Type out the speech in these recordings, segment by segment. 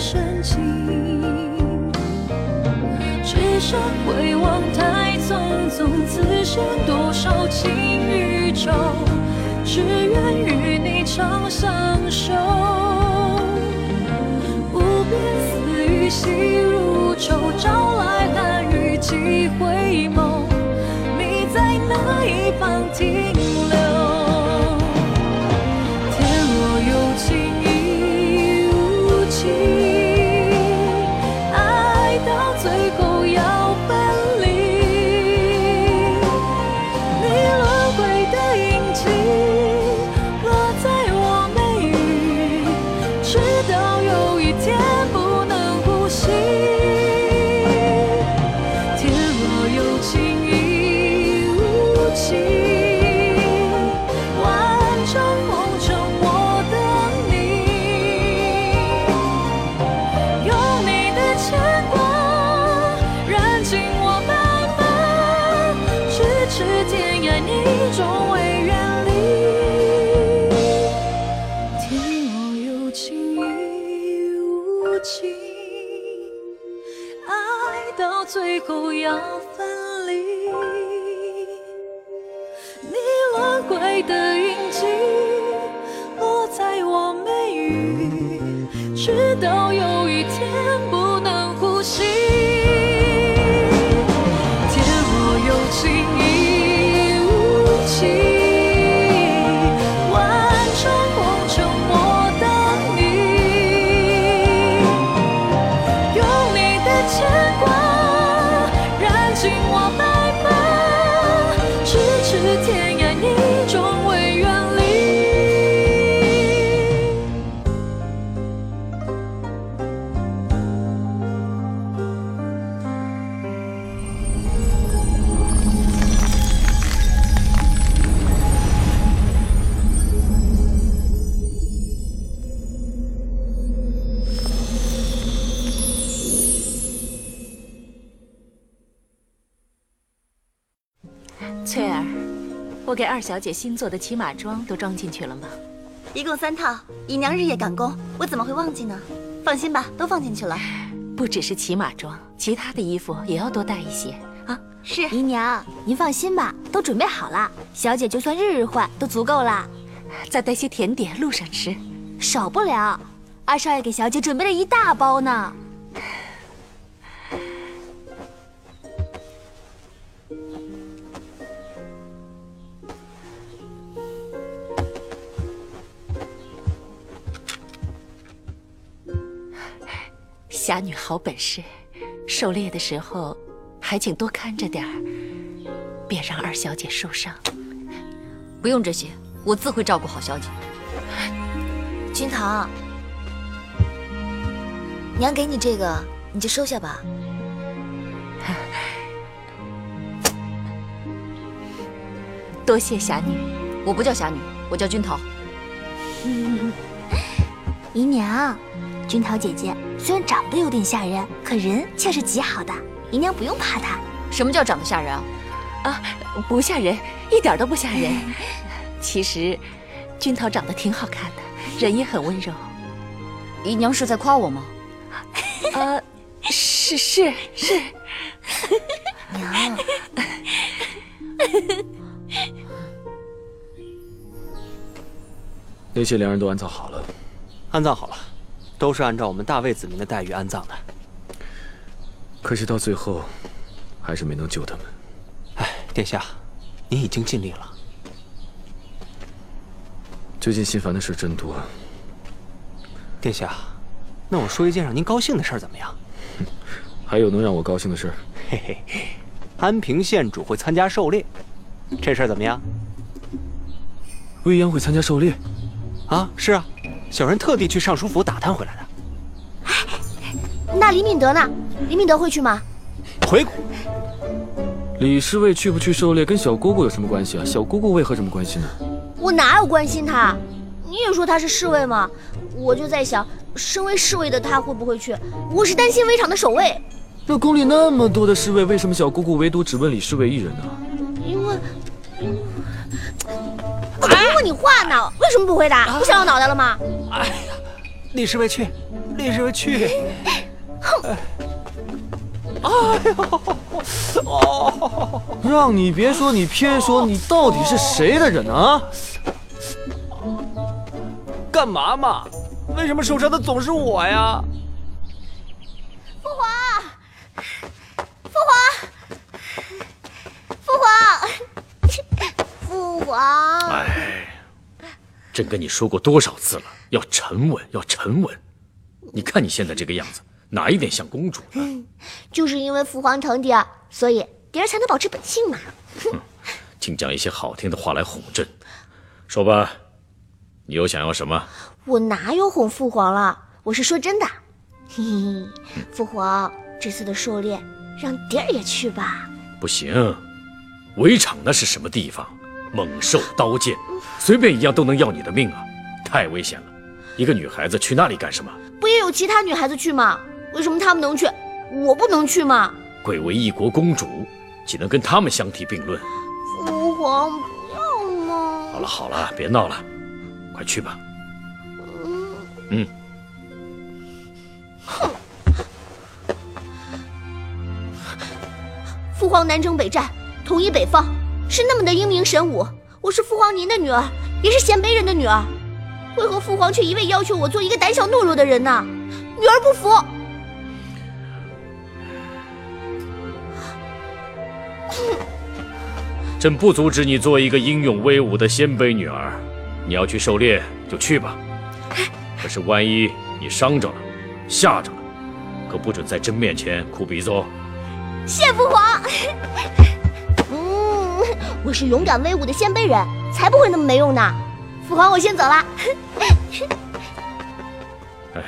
深情。只剩回望太匆匆，此生多少情与愁，只愿与你长相守。无边丝雨细如愁，朝来寒雨几回眸，你在哪一方停情，爱到最后要分离。你轮回的印记落在我眉宇，直到二小姐新做的骑马装都装进去了吗？一共三套，姨娘日夜赶工，我怎么会忘记呢？放心吧，都放进去了。不只是骑马装，其他的衣服也要多带一些啊。是姨娘，您放心吧，都准备好了。小姐就算日日换都足够了，再带些甜点，路上吃。少不了。二少爷给小姐准备了一大包呢。侠女好本事，狩猎的时候还请多看着点儿，别让二小姐受伤。不用这些，我自会照顾好小姐。君堂，娘给你这个，你就收下吧。多谢侠女。我不叫侠女，我叫君桃。姨娘，君桃姐姐虽然长得有点吓人，可人却是极好的，姨娘不用怕她。什么叫长得吓人啊？啊，不吓人，一点都不吓人。其实，君桃长得挺好看的，人也很温柔。姨娘是在夸我吗？呃，是是是，娘，那些良人都安葬好了，安葬好了，都是按照我们大魏子民的待遇安葬的。可惜到最后，还是没能救他们。哎，殿下，您已经尽力了。最近心烦的事真多。殿下，那我说一件让您高兴的事儿怎么样？还有能让我高兴的事？嘿嘿，安平县主会参加狩猎，这事儿怎么样？未央会参加狩猎？啊，是啊，小人特地去尚书府打探回来的。哎那李敏德呢？李敏德会去吗？回国。李侍卫去不去狩猎跟小姑姑有什么关系啊？小姑姑为何这么关心呢？我哪有关心他？你也说他是侍卫嘛，我就在想，身为侍卫的他会不会去？我是担心围场的守卫，那宫里那么多的侍卫，为什么小姑姑唯独只问李侍卫一人呢？因为，我在问你话呢，为什么不回答？不想要脑袋了吗？哎呀，李侍卫去，李侍卫去。哼！哎呦！哦让你别说，你偏说，你到底是谁的人啊？干嘛嘛？为什么受伤的总是我呀？父皇，父皇，父皇，父皇。哎，朕跟你说过多少次了，要沉稳，要沉稳。你看你现在这个样子，哪一点像公主呢？就是因为父皇疼蝶儿，所以蝶儿才能保持本性嘛。哼净讲一些好听的话来哄朕。说吧，你又想要什么？我哪有哄父皇了？我是说真的。嘿嘿，父皇，这次的狩猎让蝶儿也去吧。不行，围场那是什么地方？猛兽、刀剑，随便一样都能要你的命啊！太危险了。一个女孩子去那里干什么？不也有其他女孩子去吗？为什么她们能去，我不能去吗？贵为一国公主，岂能跟他们相提并论？父皇，不要嘛！好了好了，别闹了，快去吧。嗯哼，父皇南征北战，统一北方，是那么的英明神武。我是父皇您的女儿，也是鲜卑人的女儿，为何父皇却一味要求我做一个胆小懦弱的人呢？女儿不服。朕不阻止你做一个英勇威武的鲜卑女儿。你要去狩猎就去吧，可是万一你伤着了、吓着了，可不准在朕面前哭鼻子哦。谢父皇。嗯，我是勇敢威武的鲜卑人，才不会那么没用呢。父皇，我先走了。哎，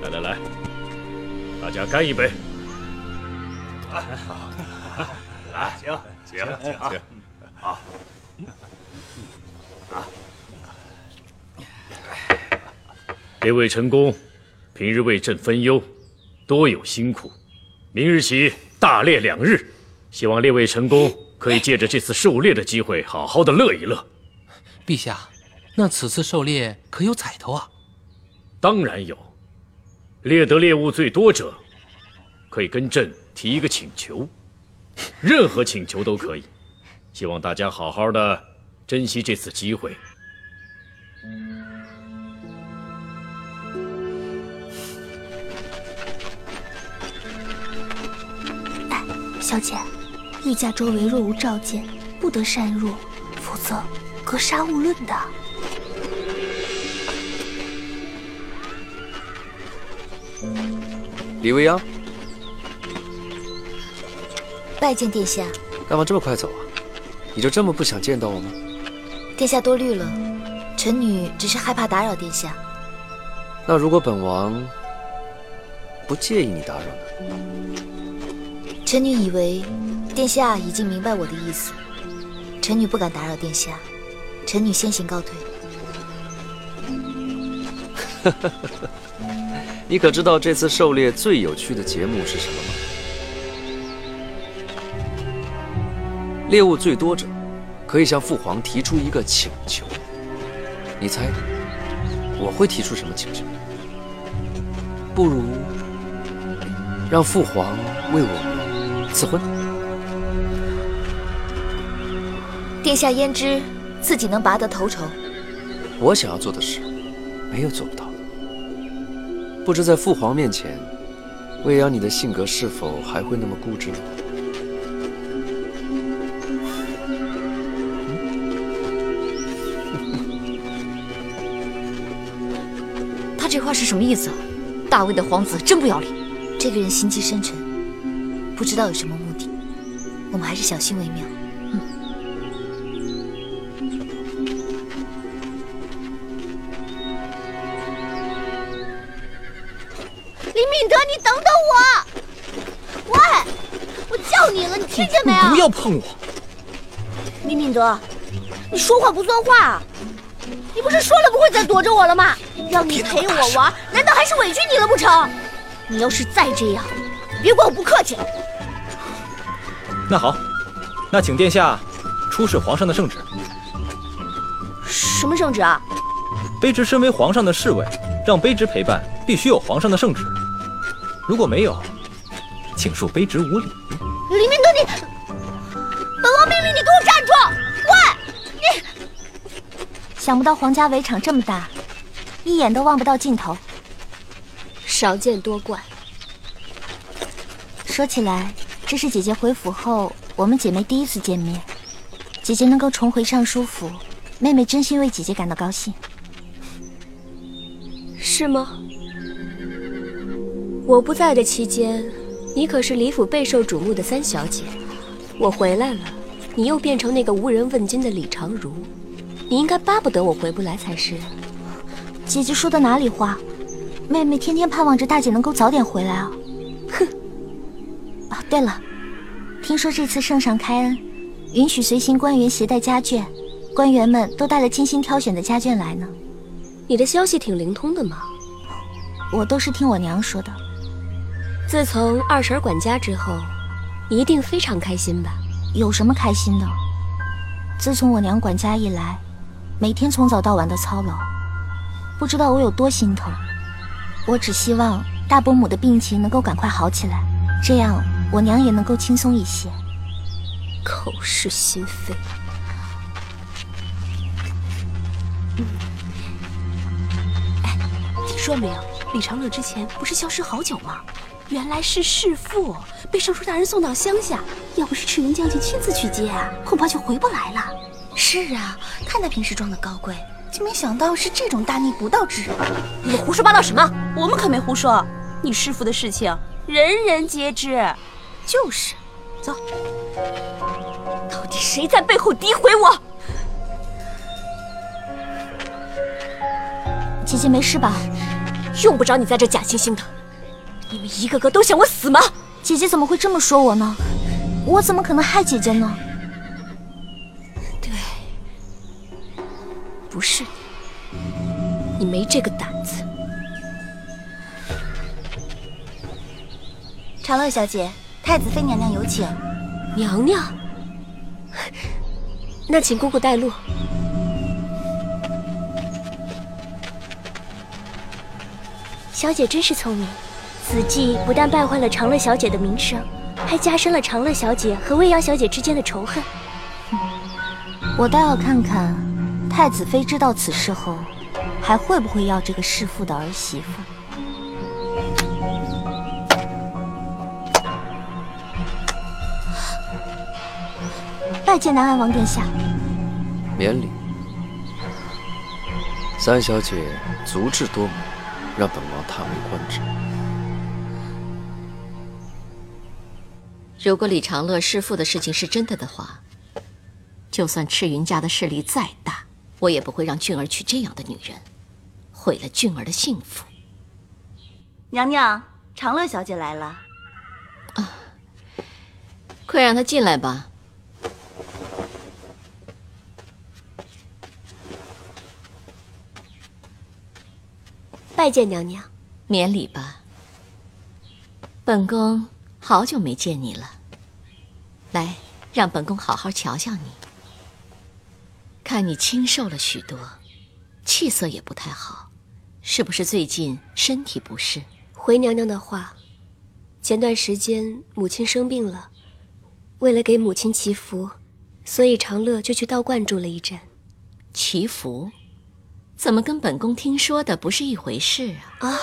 来来来，大家干一杯！来，请请请请。列位臣工，平日为朕分忧，多有辛苦。明日起大猎两日，希望列位成功可以借着这次狩猎的机会，好好的乐一乐。陛下，那此次狩猎可有彩头啊？当然有，猎得猎物最多者，可以跟朕提一个请求，任何请求都可以。希望大家好好的珍惜这次机会。小姐，御驾周围若无召见，不得擅入，否则格杀勿论的。李未央，拜见殿下。干嘛这么快走啊？你就这么不想见到我吗？殿下多虑了，臣女只是害怕打扰殿下。那如果本王不介意你打扰呢？臣女以为殿下已经明白我的意思，臣女不敢打扰殿下，臣女先行告退。你可知道这次狩猎最有趣的节目是什么吗？猎物最多者可以向父皇提出一个请求。你猜，我会提出什么请求？不如让父皇为我赐婚。殿下焉知自己能拔得头筹？我想要做的事，没有做不到的。不知在父皇面前，未央你的性格是否还会那么固执呢？他这话是什么意思啊？大魏的皇子真不要脸。这个人心机深沉，不知道有什么目的，我们还是小心为妙。听见没有？不要碰我！李敏德，你说话不算话啊！你不是说了不会再躲着我了吗？让你陪我玩，难道还是委屈你了不成？你要是再这样，别怪我不客气。那好，那请殿下出示皇上的圣旨。什么圣旨啊？卑职身为皇上的侍卫，让卑职陪伴，必须有皇上的圣旨。如果没有，请恕卑职无礼。想不到皇家围场这么大，一眼都望不到尽头。少见多怪。说起来，这是姐姐回府后我们姐妹第一次见面。姐姐能够重回尚书府，妹妹真心为姐姐感到高兴。是吗？我不在的期间，你可是李府备受瞩目的三小姐。我回来了，你又变成那个无人问津的李长如，你应该巴不得我回不来才是。姐姐说的哪里话？妹妹天天盼望着大姐能够早点回来啊！哼！啊，对了，听说这次圣上开恩，允许随行官员携带家眷，官员们都带了精心挑选的家眷来呢。你的消息挺灵通的嘛。我都是听我娘说的。自从二婶管家之后，你一定非常开心吧？有什么开心的？自从我娘管家一来，每天从早到晚的操劳，不知道我有多心疼。我只希望大伯母的病情能够赶快好起来，这样我娘也能够轻松一些。口是心非。哎，听说没有？李长乐之前不是消失好久吗？原来是弑父，被尚书大人送到乡下。要不是赤云将军亲自去接啊，恐怕就回不来了。是啊，看他平时装的高贵。就没想到是这种大逆不道之人！你们胡说八道什么？我们可没胡说。你师父的事情，人人皆知。就是，走。到底谁在背后诋毁我？姐姐没事吧？用不着你在这假惺惺的。你们一个个都想我死吗？姐姐怎么会这么说我呢？我怎么可能害姐姐呢？不是你，你没这个胆子。长乐小姐，太子妃娘娘有请。娘娘，那请姑姑带路。小姐真是聪明，此计不但败坏了长乐小姐的名声，还加深了长乐小姐和未央小姐之间的仇恨。我倒要看看。太子妃知道此事后，还会不会要这个弑父的儿媳妇？拜见南安王殿下。免礼。三小姐足智多谋，让本王叹为观止。如果李长乐弑父的事情是真的的话，就算赤云家的势力再大，我也不会让俊儿娶这样的女人，毁了俊儿的幸福。娘娘，长乐小姐来了。啊，快让她进来吧。拜见娘娘，免礼吧。本宫好久没见你了，来，让本宫好好瞧瞧你。看你清瘦了许多，气色也不太好，是不是最近身体不适？回娘娘的话，前段时间母亲生病了，为了给母亲祈福，所以长乐就去道观住了一阵。祈福？怎么跟本宫听说的不是一回事啊？啊，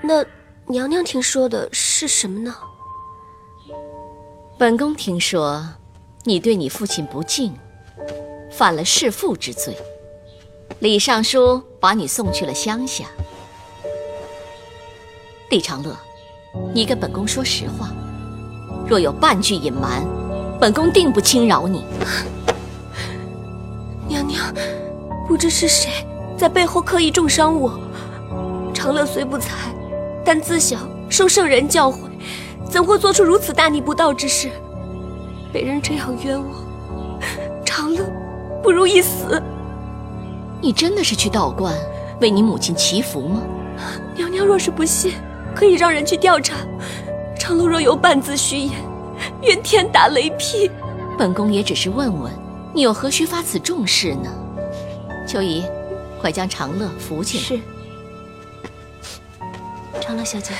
那娘娘听说的是什么呢？本宫听说，你对你父亲不敬。犯了弑父之罪，李尚书把你送去了乡下。李长乐，你跟本宫说实话，若有半句隐瞒，本宫定不轻饶你。娘娘，不知是谁在背后刻意重伤我。长乐虽不才，但自小受圣人教诲，怎会做出如此大逆不道之事？被人这样冤枉，长乐。不如一死。你真的是去道观为你母亲祈福吗？娘娘若是不信，可以让人去调查。长乐若有半字虚言，愿天打雷劈。本宫也只是问问，你又何须发此重誓呢？秋怡，快将长乐扶起来。是。长乐小姐。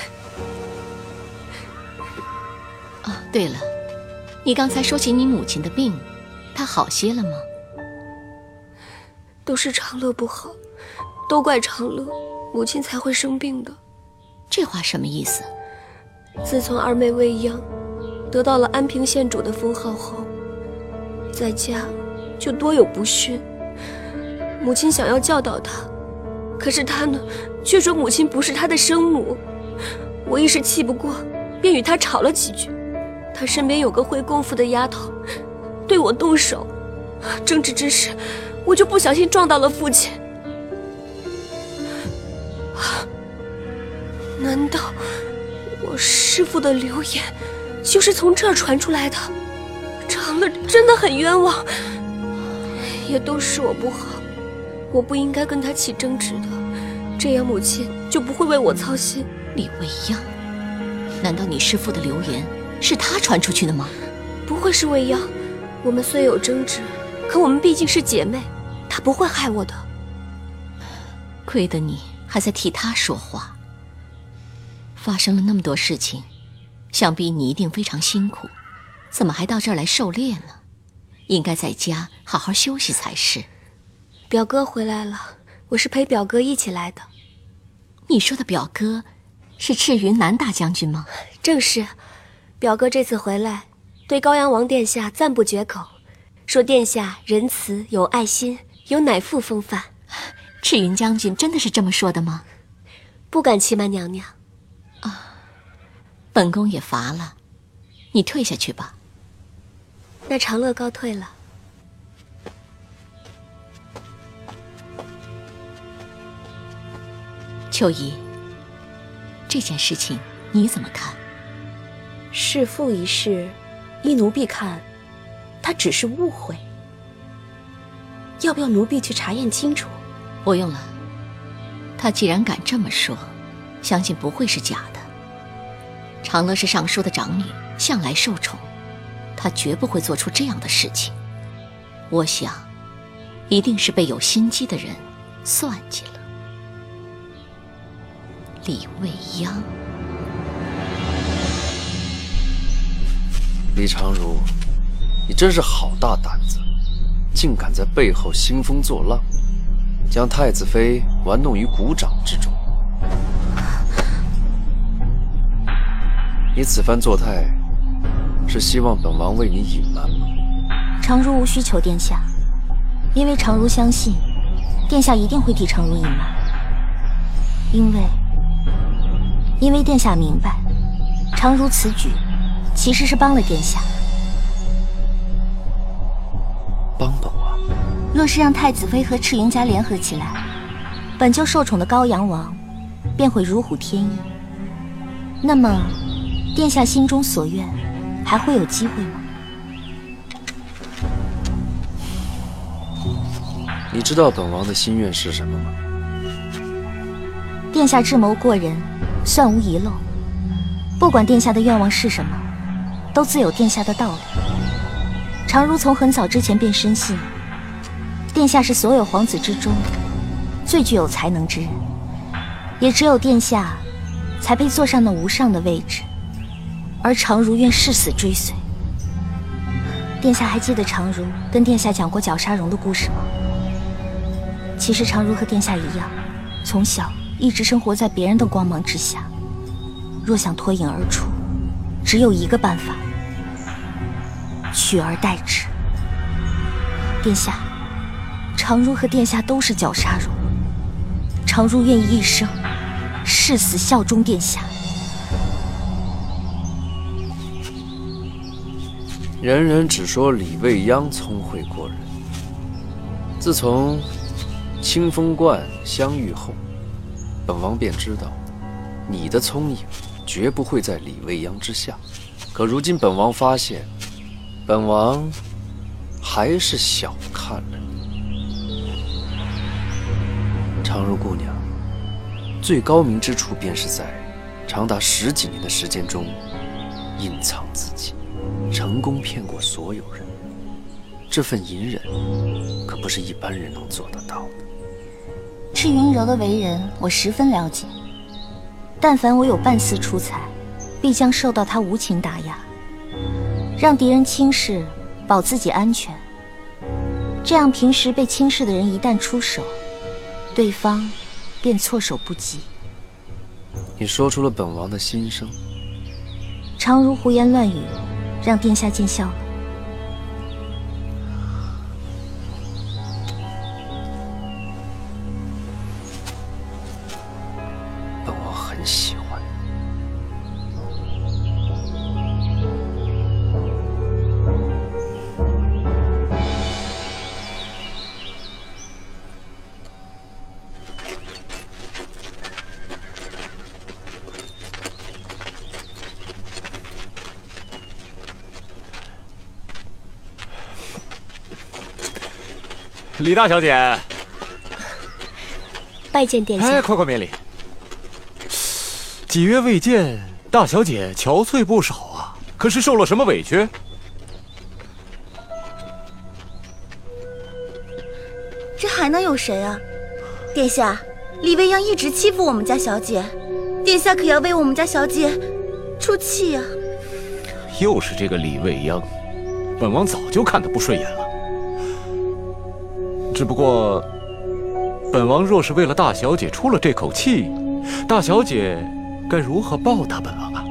啊，对了，你刚才说起你母亲的病，她好些了吗？都是长乐不好，都怪长乐，母亲才会生病的。这话什么意思？自从二妹未央得到了安平县主的封号后，在家就多有不逊。母亲想要教导她，可是她呢，却说母亲不是她的生母。我一时气不过，便与她吵了几句。她身边有个会功夫的丫头，对我动手，争执之时。我就不小心撞到了父亲，难道我师父的流言就是从这儿传出来的？长乐真的很冤枉，也都是我不好，我不应该跟他起争执的，这样母亲就不会为我操心。李未央，难道你师父的流言是他传出去的吗？不会是未央，我们虽有争执，可我们毕竟是姐妹。他不会害我的。亏得你还在替他说话。发生了那么多事情，想必你一定非常辛苦，怎么还到这儿来狩猎呢？应该在家好好休息才是。表哥回来了，我是陪表哥一起来的。你说的表哥，是赤云南大将军吗？正是。表哥这次回来，对高阳王殿下赞不绝口，说殿下仁慈有爱心。有乃父风范，赤云将军真的是这么说的吗？不敢欺瞒娘娘。啊，本宫也乏了，你退下去吧。那长乐告退了。秋怡，这件事情你怎么看？弑父一事，依奴婢看，他只是误会。要不要奴婢去查验清楚？不用了。他既然敢这么说，相信不会是假的。长乐是尚书的长女，向来受宠，她绝不会做出这样的事情。我想，一定是被有心机的人算计了。李未央，李长如，你真是好大胆子！竟敢在背后兴风作浪，将太子妃玩弄于股掌之中。你此番作态，是希望本王为你隐瞒吗？常如无需求殿下，因为常如相信，殿下一定会替常如隐瞒。因为，因为殿下明白，常如此举，其实是帮了殿下。若是让太子妃和赤云家联合起来，本就受宠的高阳王便会如虎添翼。那么，殿下心中所愿还会有机会吗？你知道本王的心愿是什么吗？殿下智谋过人，算无遗漏。不管殿下的愿望是什么，都自有殿下的道理。常如从很早之前便深信，殿下是所有皇子之中最具有才能之人，也只有殿下才配坐上那无上的位置，而常如愿誓死追随。殿下还记得常如跟殿下讲过绞杀荣的故事吗？其实常如和殿下一样，从小一直生活在别人的光芒之下，若想脱颖而出，只有一个办法。取而代之，殿下，常如和殿下都是绞杀蓉，常如愿意一生誓死效忠殿下。人人只说李未央聪慧过人，自从清风观相遇后，本王便知道你的聪颖绝不会在李未央之下。可如今本王发现。本王还是小看了常如姑娘。最高明之处，便是在长达十几年的时间中，隐藏自己，成功骗过所有人。这份隐忍可不是一般人能做得到的。赤云柔的为人，我十分了解。但凡我有半丝出彩，必将受到他无情打压，让敌人轻视，保自己安全。这样，平时被轻视的人一旦出手，对方便措手不及。你说出了本王的心声。常如胡言乱语，让殿下见笑了。李大小姐，拜见殿下。哎，快快免礼。几月未见，大小姐憔悴不少啊，可是受了什么委屈？这还能有谁啊？殿下，李未央一直欺负我们家小姐，殿下可要为我们家小姐出气呀、又是这个李未央，本王早就看他不顺眼了。只不过，本王若是为了大小姐出了这口气，大小姐该如何报答本王啊？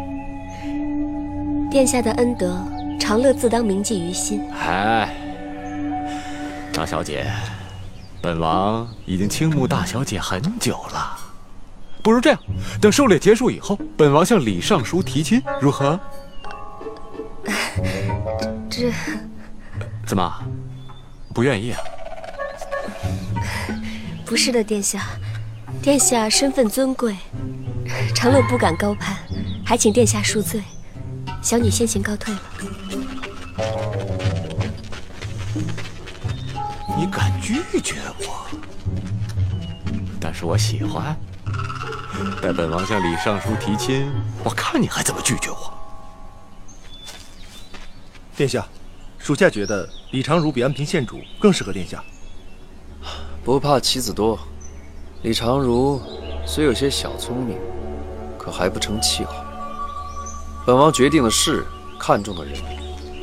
殿下的恩德，长乐自当铭记于心。哎，大小姐，本王已经倾慕大小姐很久了。不如这样，等狩猎结束以后，本王向李尚书提亲，如何？这怎么，不愿意啊？不是的，殿下，殿下身份尊贵，长乐不敢高攀，还请殿下恕罪。小女先行告退了。你敢拒绝我？但是我喜欢。待本王向李尚书提亲，我看你还怎么拒绝我。殿下，属下觉得李长儒比安平县主更适合殿下。不怕棋子多，李长如虽有些小聪明，可还不成气候。本王决定的事，看中的人，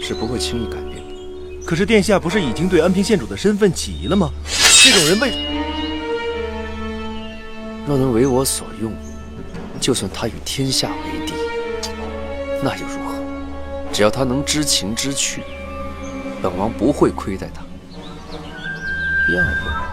是不会轻易改变的。可是殿下不是已经对安平县主的身份起疑了吗？这种人为……若能为我所用，就算他与天下为敌，那又如何？只要他能知情知趣，本王不会亏待他。要不然……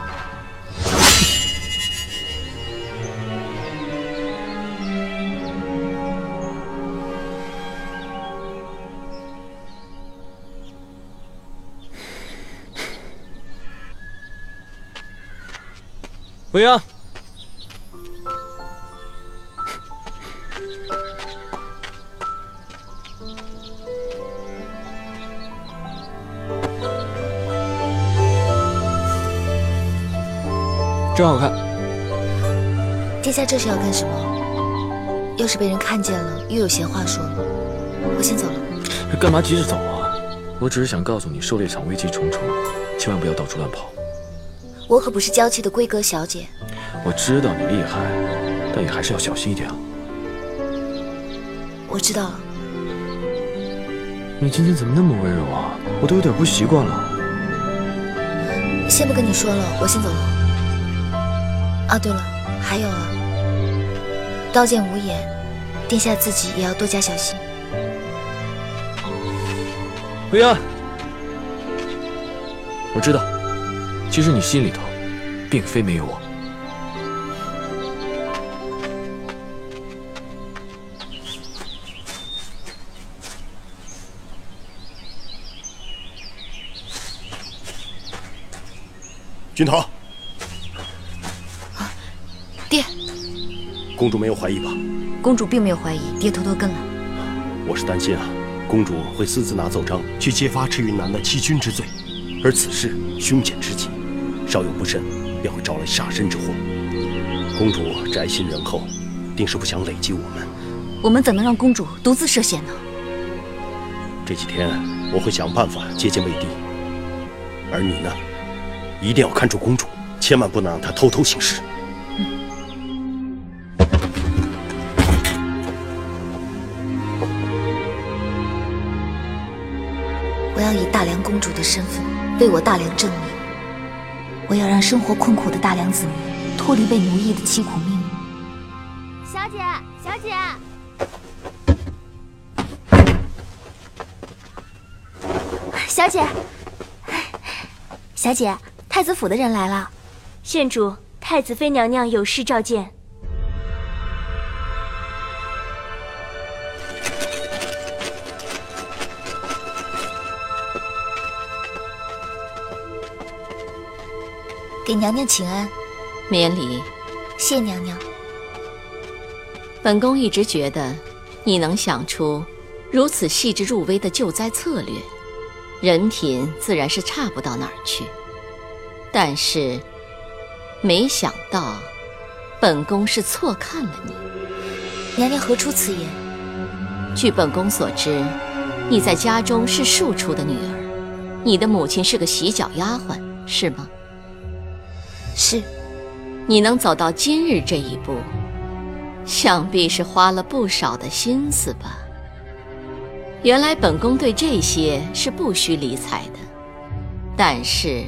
未央，真好看。殿下这是要干什么？要是被人看见了，又有闲话说了。我先走了。干嘛急着走啊？我只是想告诉你，狩猎场危机重重，千万不要到处乱跑。我可不是娇气的闺阁小姐。我知道你厉害，但也还是要小心一点啊。我知道了。你今天怎么那么温柔啊？我都有点不习惯了。先不跟你说了，我先走了。啊，对了，还有啊，刀剑无眼，殿下自己也要多加小心。薇安，我知道，其实你心里头，并非没有我。君桃，爹，公主没有怀疑吧？公主并没有怀疑，爹偷偷跟了。我是担心啊，公主会私自拿奏章去揭发赤云南的欺君之罪，而此事凶险稍有不慎便会招来杀身之祸。公主宅心仁厚，定是不想累及我们。我们怎能让公主独自涉险呢？这几天我会想办法接近魏帝，而你呢，一定要看住公主，千万不能让她偷偷行事。我要以大梁公主的身份为我大梁正名。我要让生活困苦的大梁子民脱离被奴役的凄苦命运。小姐，小姐，小姐，小姐，太子府的人来了。县主，太子妃娘娘有事召见。给娘娘请安，免礼。谢娘娘。本宫一直觉得，你能想出如此细致入微的救灾策略，人品自然是差不到哪儿去。但是，没想到，本宫是错看了你。娘娘何出此言？据本宫所知，你在家中是庶出的女儿，你的母亲是个洗脚丫鬟，是吗？是。你能走到今日这一步，想必是花了不少的心思吧？原来本宫对这些是不需理睬的，但是，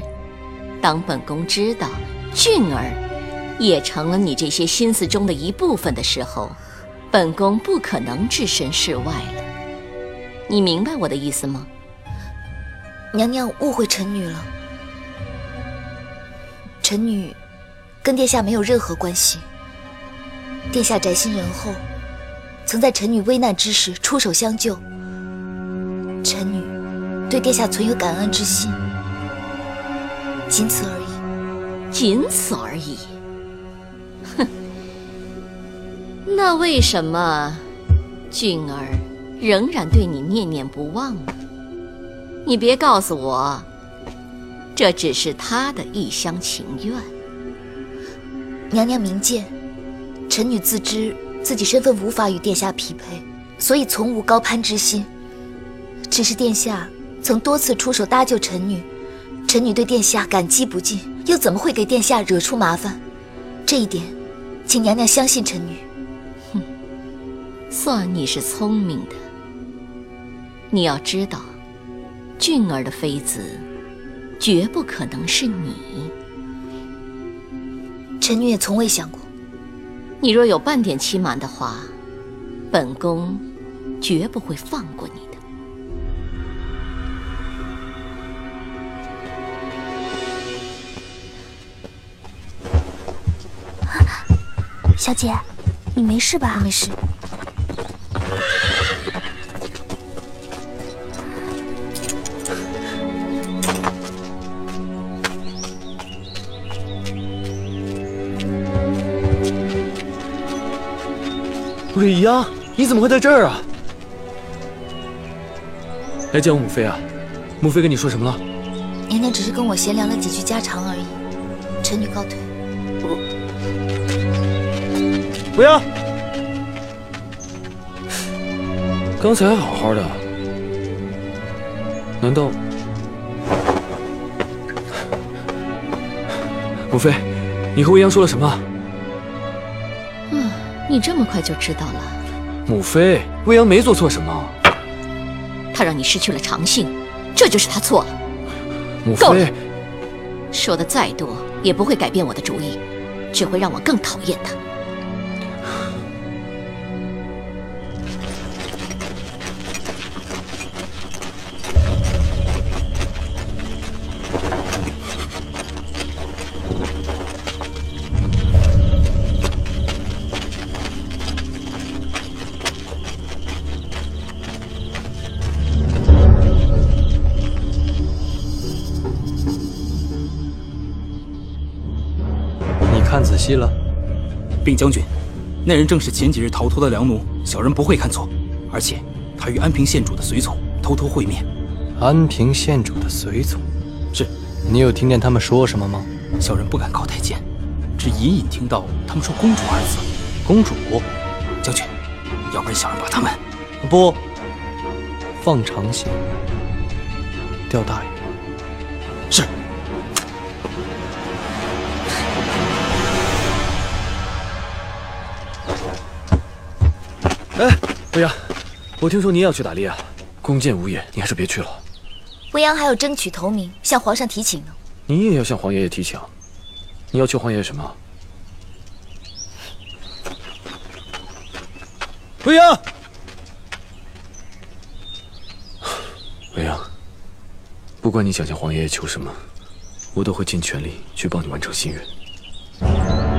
当本宫知道俊儿也成了你这些心思中的一部分的时候，本宫不可能置身事外了。你明白我的意思吗？娘娘误会臣女了，臣女。跟殿下没有任何关系。殿下宅心仁厚，曾在臣女危难之时出手相救，臣女对殿下存有感恩之心，仅此而已。仅此而已。哼，那为什么俊儿仍然对你念念不忘呢？你别告诉我，这只是他的一厢情愿。娘娘明鉴，臣女自知自己身份无法与殿下匹配，所以从无高攀之心。只是殿下曾多次出手搭救臣女，臣女对殿下感激不尽，又怎么会给殿下惹出麻烦？这一点，请娘娘相信臣女。哼，算你是聪明的。你要知道，俊儿的妃子，绝不可能是你。臣女也从未想过，你若有半点欺瞒的话，本宫绝不会放过你的。小姐，你没事吧？没事。未央，你怎么会在这儿啊？来见我母妃啊！母妃跟你说什么了？娘娘只是跟我闲聊了几句家常而已。臣女告退。未央，刚才还好好的，难道？母妃，你和未央说了什么？你这么快就知道了，母妃，未央没做错什么。他让你失去了长性，这就是他错了。母妃，说的再多也不会改变我的主意，只会让我更讨厌他。看仔细了，禀将军，那人正是前几日逃脱的良奴，小人不会看错。而且他与安平县主的随从偷偷会面。安平县主的随从，是。你有听见他们说什么吗？小人不敢靠太近，只隐隐听到他们说“公主”二字。公主，将军，要不然小人把他们……不，放长线钓大鱼。是。哎，未央，我听说你也要去打猎啊，弓箭无眼，你还是别去了。未央还要争取头名，向皇上提请呢。你也要向皇爷爷提请，你要求皇爷爷什么？未央，未央，不管你想向皇爷爷求什么，我都会尽全力去帮你完成心愿。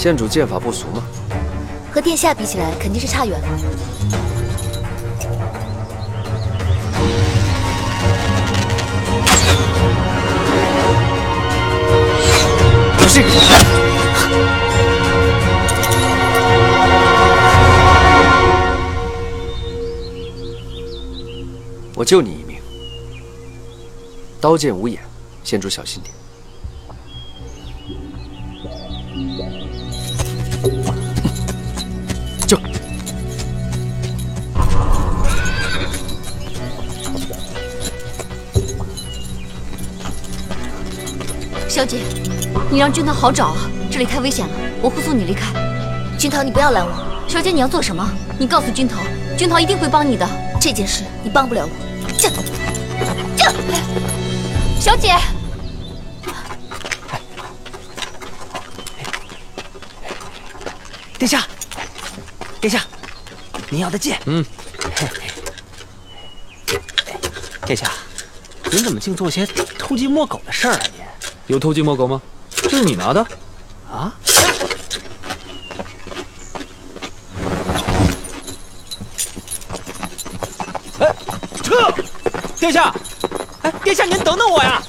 县主剑法不俗吗？和殿下比起来，肯定是差远了。小心！我救你一命。刀剑无眼，县主小心点。小姐，你让君涛好找啊，这里太危险了，我护送你离开。君涛，你不要拦我。小姐，你要做什么？你告诉君涛，君涛一定会帮你的。这件事你帮不了我。这，这，小姐，殿下，殿下，您要的剑。嗯。殿下，您怎么净做些偷鸡摸狗的事儿啊？您有偷鸡摸狗吗？这是你拿的？啊？哎，撤！殿下，哎，殿下您等等我呀！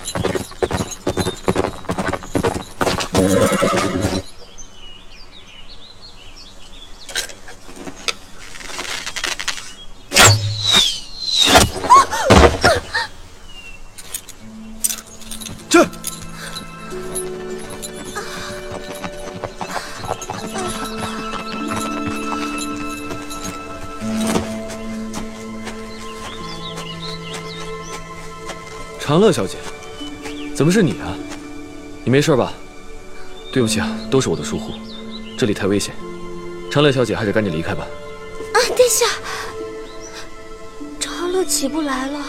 长乐小姐，怎么是你啊？你没事吧？对不起啊，都是我的疏忽，这里太危险。长乐小姐还是赶紧离开吧。啊，殿下，长乐起不来了。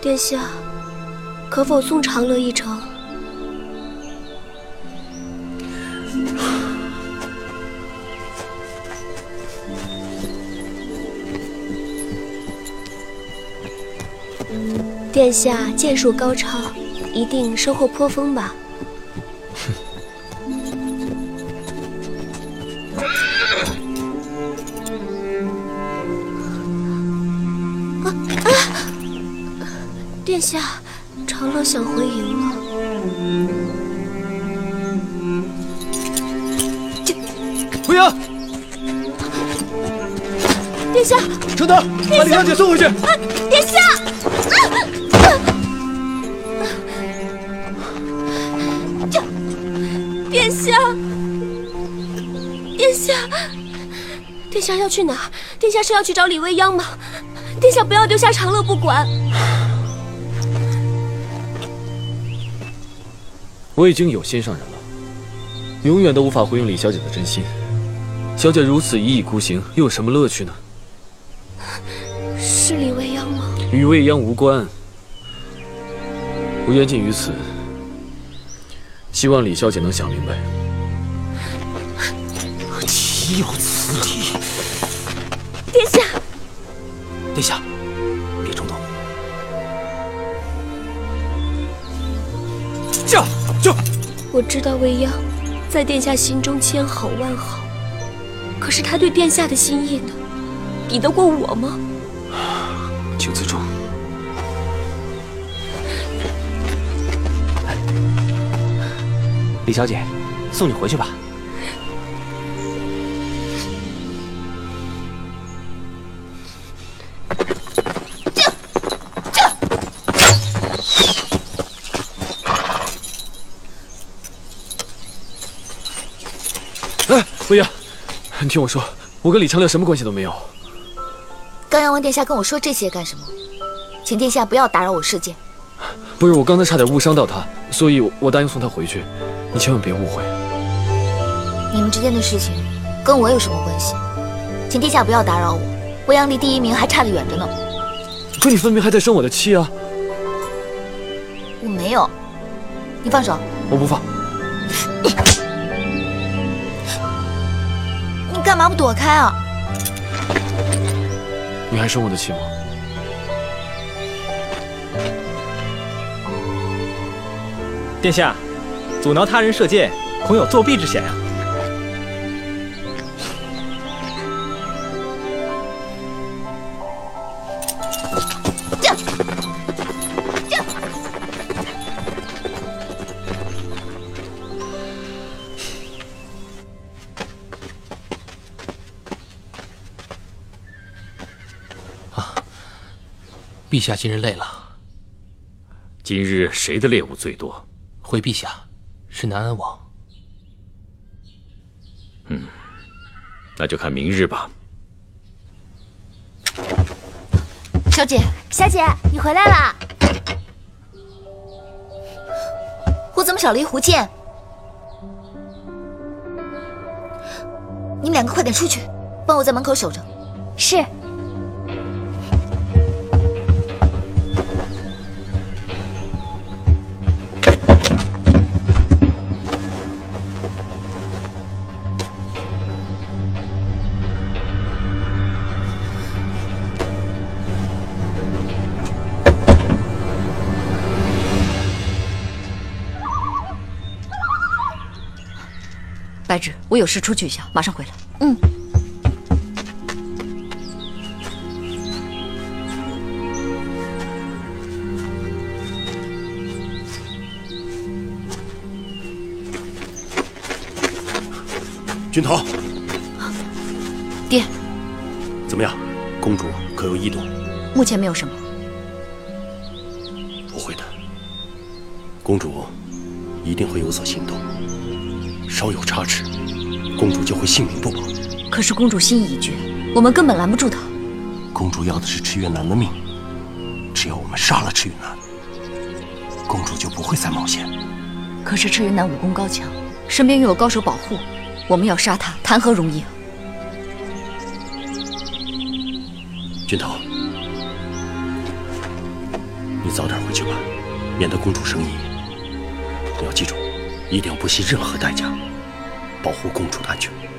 殿下，可否送长乐一程？殿下剑术高超一定收获颇丰吧。啊啊殿下。长乐想回营了。回营！殿下，程德，把李小姐送回去。啊，殿下！这，殿下，殿下，殿下要去哪？殿下是要去找李未央吗？殿下不要丢下长乐不管。我已经有心上人了，永远都无法回应李小姐的真心。小姐如此一意孤行，又有什么乐趣呢？是李未央吗？与未央无关，我言尽于此。希望李小姐能想明白。岂有此理！殿下，殿下，我知道未央在殿下心中千好万好，可是他对殿下的心意呢？比得过我吗？请自重。李小姐，送你回去吧。哎，未央，你听我说，我跟李长乐什么关系都没有。刚阳王殿下跟我说这些干什么？请殿下不要打扰我射箭。不是，我刚才差点误伤到他，所以我答应送他回去。你千万别误会。你们之间的事情跟我有什么关系？请殿下不要打扰我。未央离第一名还差得远着呢。可你分明还在生我的气啊！我没有。你放手。我不放。干嘛不躲开啊？你还生我的气吗？殿下，阻挠他人射箭，恐有作弊之嫌呀！陛下今日累了。今日谁的猎物最多？回陛下，是南安王。嗯，那就看明日吧。小姐，小姐，你回来啦！我怎么少了一壶剑？你们两个快点出去，帮我在门口守着。是。我有事出去一下，马上回来。嗯。君桃，爹，怎么样？公主可有异动？目前没有什么。不会的，公主一定会有所行动。稍有差池，公主就会性命不保。可是公主心意已决，我们根本拦不住她。公主要的是赤月南的命，只要我们杀了赤月南，公主就不会再冒险。可是赤云南武功高强，身边又有高手保护，我们要杀他，谈何容易啊！君桃，你早点回去吧，免得公主生疑。你要记住，一定要不惜任何代价保护公主的安全。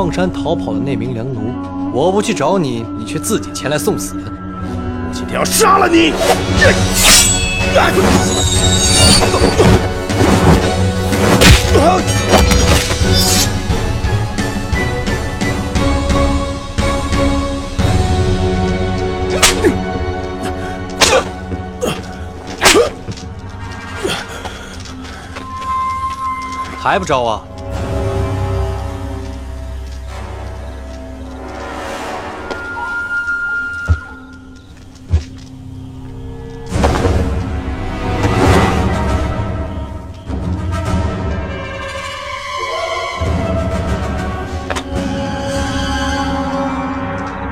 矿山逃跑的那名良奴。我不去找你，你却自己前来送死。我今天要杀了你！还不招啊？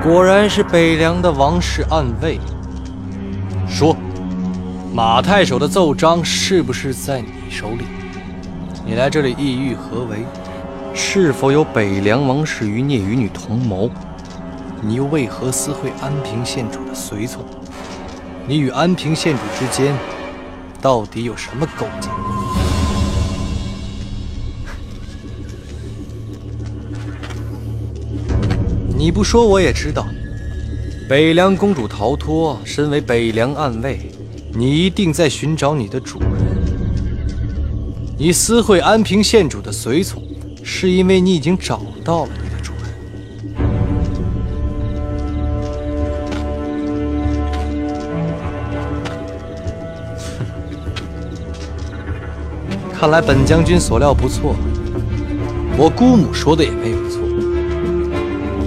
果然是北凉的王室暗卫。说，马太守的奏章是不是在你手里？你来这里意欲何为？是否有北凉王室余孽与你同谋？你又为何私会安平县主的随从？你与安平县主之间到底有什么勾结？你不说我也知道，北凉公主逃脱，身为北凉暗卫，你一定在寻找你的主人。你私会安平县主的随从，是因为你已经找到了你的主人。看来本将军所料不错，我姑母说的也没有。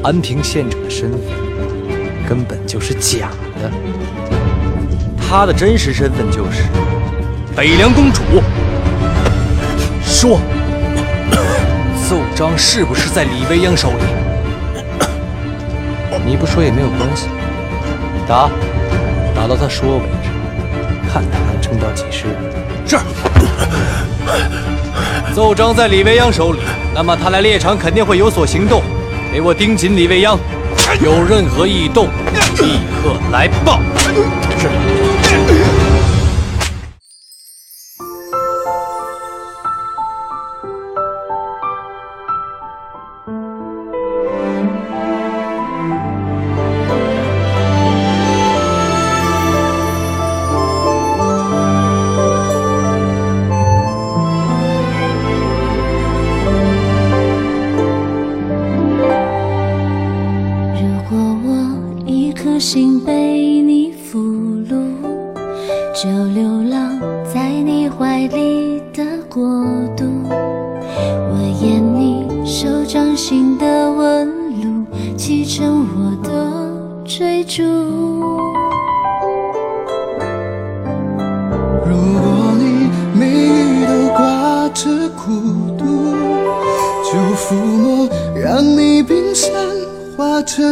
安平县主的身份根本就是假的，他的真实身份就是北凉公主。说，奏章是不是在李未央手里？你不说也没有关系，打，打到他说为止，看他能撑到几时。是。奏章在李未央手里，那么他来猎场肯定会有所行动。给我盯紧李未央，有任何异动，立刻来报。如果你眉宇都挂着孤独，就抚摸，让你冰山化成